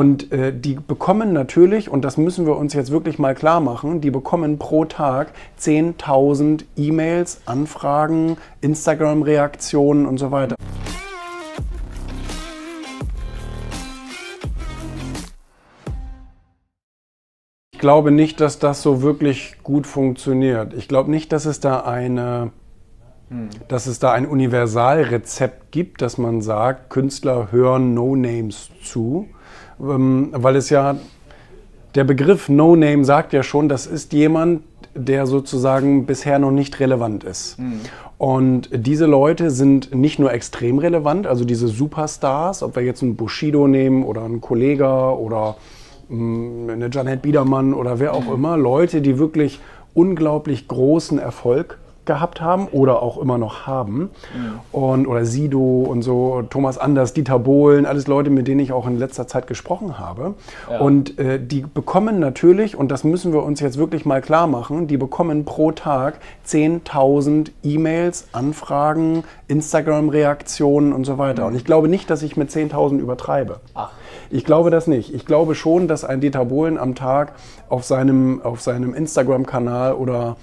Und äh, die bekommen natürlich, und das müssen wir uns jetzt wirklich mal klar machen, die bekommen pro Tag 10.000 E-Mails, Anfragen, Instagram-Reaktionen und so weiter. Ich glaube nicht, dass das so wirklich gut funktioniert. Ich glaube nicht, dass es da eine dass es da ein Universalrezept gibt, dass man sagt, Künstler hören No-Names zu, ähm, weil es ja, der Begriff No-Name sagt ja schon, das ist jemand, der sozusagen bisher noch nicht relevant ist. Mhm. Und diese Leute sind nicht nur extrem relevant, also diese Superstars, ob wir jetzt einen Bushido nehmen oder einen Kollega oder mm, eine Janet Biedermann oder wer auch mhm. immer, Leute, die wirklich unglaublich großen Erfolg gehabt haben oder auch immer noch haben. Mhm. Und, oder Sido und so, Thomas Anders, Dieter Bohlen, alles Leute, mit denen ich auch in letzter Zeit gesprochen habe. Ja. Und äh, die bekommen natürlich, und das müssen wir uns jetzt wirklich mal klar machen, die bekommen pro Tag 10.000 E-Mails, Anfragen, Instagram-Reaktionen und so weiter. Mhm. Und ich glaube nicht, dass ich mit 10.000 übertreibe. Ach. Ich glaube das nicht. Ich glaube schon, dass ein Dieter Bohlen am Tag auf seinem, auf seinem Instagram-Kanal oder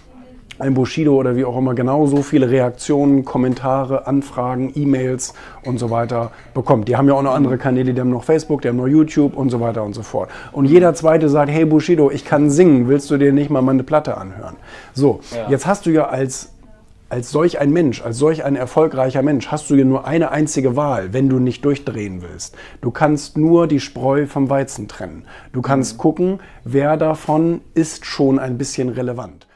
ein Bushido oder wie auch immer genauso viele Reaktionen, Kommentare, Anfragen, E-Mails und so weiter bekommt. Die haben ja auch noch andere Kanäle, die haben noch Facebook, die haben noch YouTube und so weiter und so fort. Und jeder zweite sagt, hey Bushido, ich kann singen, willst du dir nicht mal meine Platte anhören? So, ja. jetzt hast du ja als als solch ein Mensch, als solch ein erfolgreicher Mensch, hast du ja nur eine einzige Wahl, wenn du nicht durchdrehen willst. Du kannst nur die Spreu vom Weizen trennen. Du kannst mhm. gucken, wer davon ist schon ein bisschen relevant.